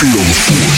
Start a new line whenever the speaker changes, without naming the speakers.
Feel the force.